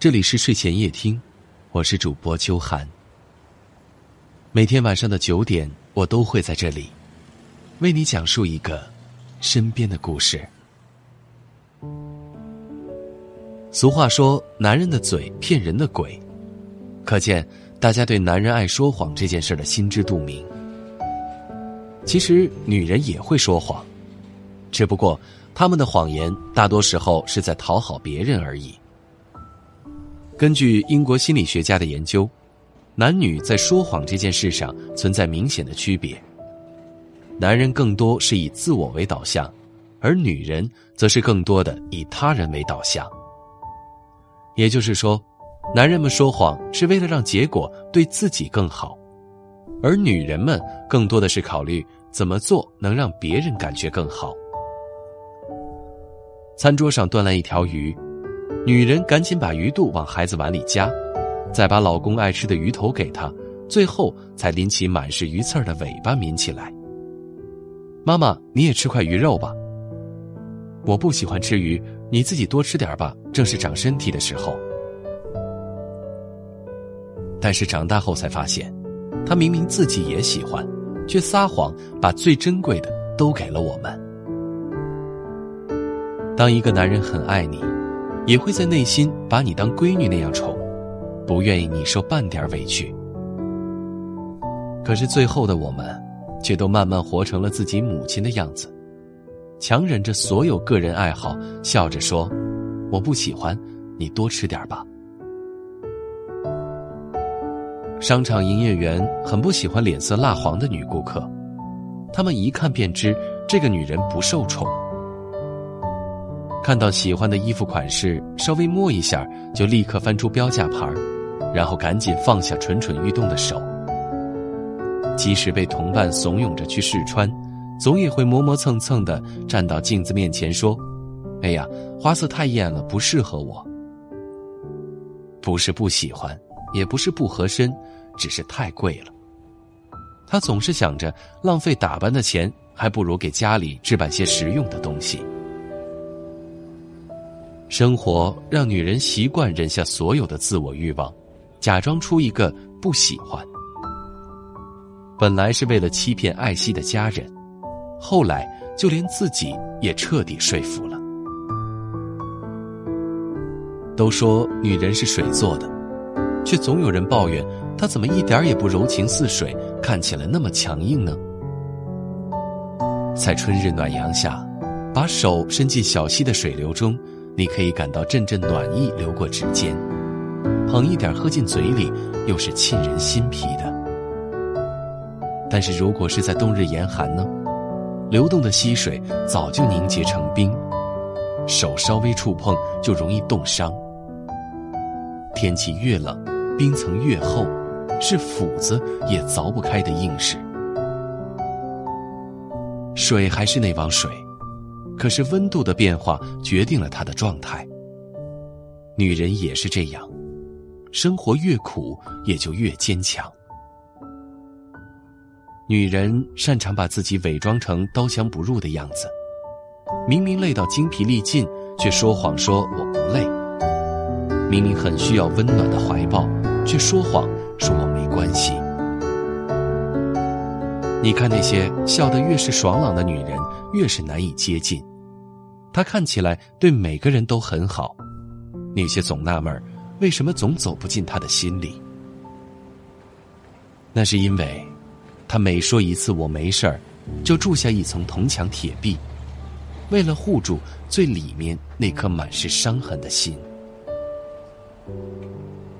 这里是睡前夜听，我是主播秋寒。每天晚上的九点，我都会在这里为你讲述一个身边的故事。俗话说：“男人的嘴骗人的鬼”，可见大家对男人爱说谎这件事的心知肚明。其实，女人也会说谎，只不过他们的谎言大多时候是在讨好别人而已。根据英国心理学家的研究，男女在说谎这件事上存在明显的区别。男人更多是以自我为导向，而女人则是更多的以他人为导向。也就是说，男人们说谎是为了让结果对自己更好，而女人们更多的是考虑。怎么做能让别人感觉更好？餐桌上端来一条鱼，女人赶紧把鱼肚往孩子碗里夹，再把老公爱吃的鱼头给他，最后才拎起满是鱼刺儿的尾巴抿起来。妈妈，你也吃块鱼肉吧。我不喜欢吃鱼，你自己多吃点吧，正是长身体的时候。但是长大后才发现，他明明自己也喜欢。却撒谎，把最珍贵的都给了我们。当一个男人很爱你，也会在内心把你当闺女那样宠，不愿意你受半点委屈。可是最后的我们，却都慢慢活成了自己母亲的样子，强忍着所有个人爱好，笑着说：“我不喜欢，你多吃点吧。”商场营业员很不喜欢脸色蜡黄的女顾客，他们一看便知这个女人不受宠。看到喜欢的衣服款式，稍微摸一下就立刻翻出标价牌，然后赶紧放下蠢蠢欲动的手。即使被同伴怂恿着去试穿，总也会磨磨蹭蹭的站到镜子面前说：“哎呀，花色太艳了，不适合我。”不是不喜欢。也不是不合身，只是太贵了。他总是想着浪费打扮的钱，还不如给家里置办些实用的东西。生活让女人习惯忍下所有的自我欲望，假装出一个不喜欢。本来是为了欺骗爱惜的家人，后来就连自己也彻底说服了。都说女人是水做的。却总有人抱怨，她怎么一点也不柔情似水，看起来那么强硬呢？在春日暖阳下，把手伸进小溪的水流中，你可以感到阵阵暖意流过指尖，捧一点喝进嘴里，又是沁人心脾的。但是如果是在冬日严寒呢？流动的溪水早就凝结成冰，手稍微触碰就容易冻伤。天气越冷。冰层越厚，是斧子也凿不开的硬石。水还是那汪水，可是温度的变化决定了她的状态。女人也是这样，生活越苦，也就越坚强。女人擅长把自己伪装成刀枪不入的样子，明明累到精疲力尽，却说谎说我不累。明明很需要温暖的怀抱。却说谎，说我没关系。你看那些笑得越是爽朗的女人，越是难以接近。他看起来对每个人都很好，那些总纳闷为什么总走不进他的心里。那是因为，他每说一次我没事儿，就筑下一层铜墙铁壁，为了护住最里面那颗满是伤痕的心。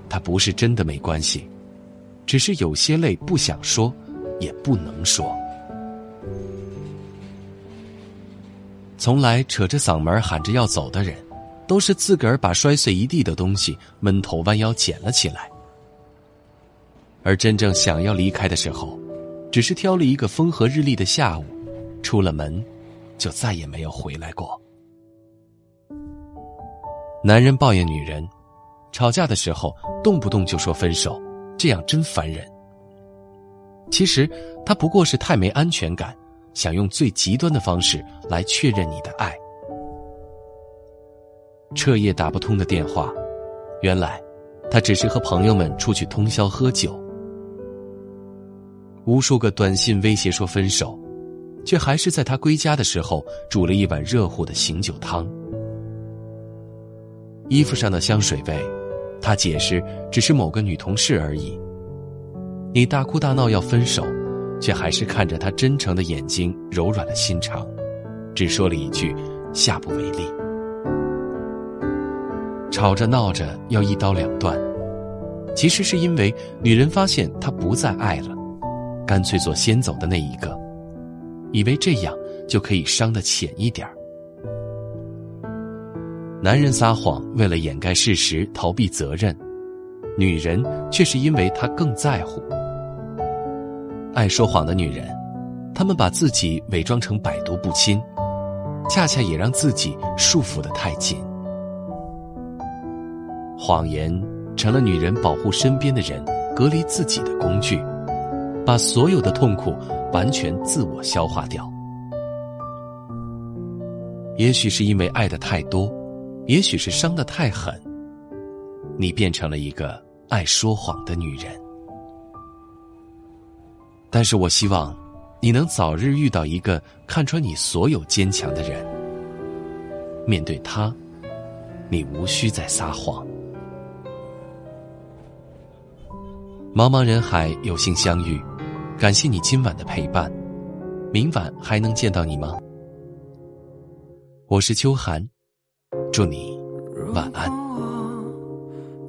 他不是真的没关系，只是有些累，不想说，也不能说。从来扯着嗓门喊着要走的人，都是自个儿把摔碎一地的东西闷头弯腰捡了起来。而真正想要离开的时候，只是挑了一个风和日丽的下午，出了门，就再也没有回来过。男人抱怨女人。吵架的时候，动不动就说分手，这样真烦人。其实他不过是太没安全感，想用最极端的方式来确认你的爱。彻夜打不通的电话，原来，他只是和朋友们出去通宵喝酒。无数个短信威胁说分手，却还是在他归家的时候煮了一碗热乎的醒酒汤。衣服上的香水味，他解释只是某个女同事而已。你大哭大闹要分手，却还是看着他真诚的眼睛，柔软的心肠，只说了一句下不为例。吵着闹着要一刀两断，其实是因为女人发现他不再爱了，干脆做先走的那一个，以为这样就可以伤得浅一点男人撒谎为了掩盖事实、逃避责任，女人却是因为她更在乎。爱说谎的女人，她们把自己伪装成百毒不侵，恰恰也让自己束缚的太紧。谎言成了女人保护身边的人、隔离自己的工具，把所有的痛苦完全自我消化掉。也许是因为爱的太多，也许是伤的太狠，你变成了一个爱说谎的女人。但是我希望，你能早日遇到一个看穿你所有坚强的人。面对他，你无需再撒谎。茫茫人海，有幸相遇，感谢你今晚的陪伴。明晚还能见到你吗？我是秋寒，祝你晚安。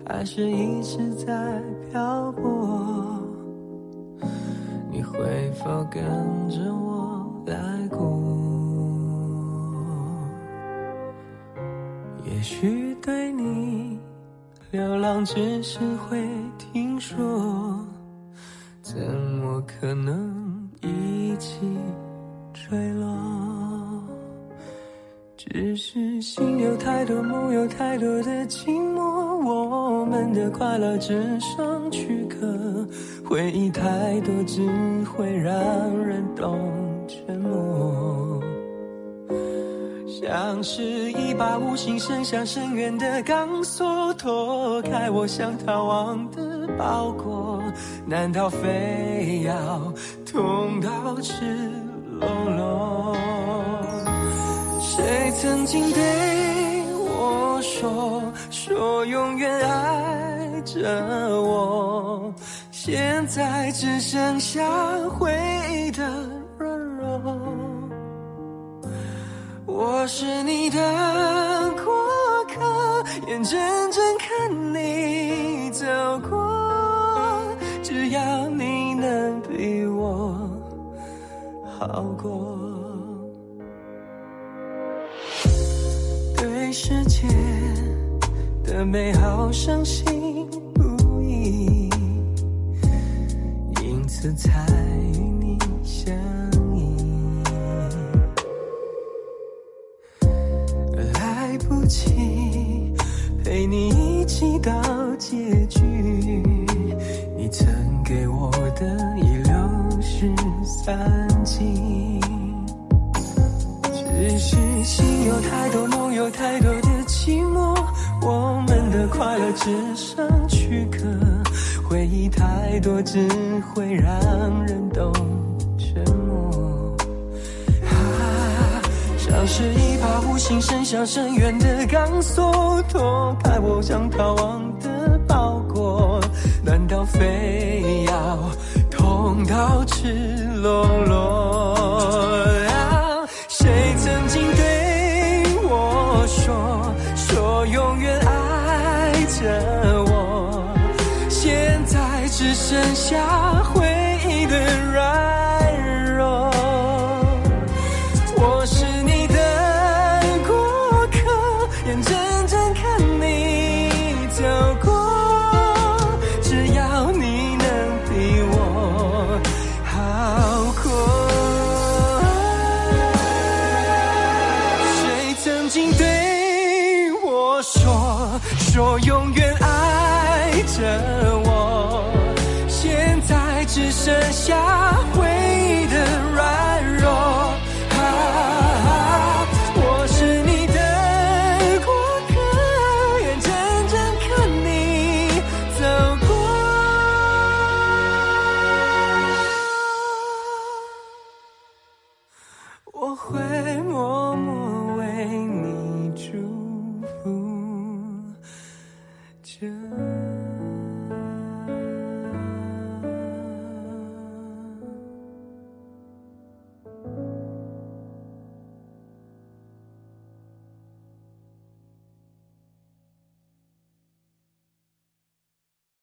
还是一直在漂泊，你会否跟着我来过？也许对你。流浪只是会听说，怎么可能一起坠落？只是心有太多，梦有太多的寂寞，我们的快乐只剩躯壳，回忆太多只会让人懂沉默。像是一把无形伸向深渊的钢索，脱开我想逃亡的包裹，难道非要痛到赤裸裸？谁曾经对我说，说永远爱着我，现在只剩下回忆的软弱。我是你的过客，眼睁睁看你走过，只要你能比我好过。的美好伤心不已，因此才与你相。依。来不及陪你一起到结局，你曾给我的已流失散尽。只是心有太多，梦有太多的寂寞，的快乐只剩躯壳，回忆太多只会让人懂沉默。啊像是一把无形伸向深渊的钢索，脱开我想逃亡的包裹，难道非要痛到赤裸裸？谁曾经对我说，说永远爱着我，现在只剩下。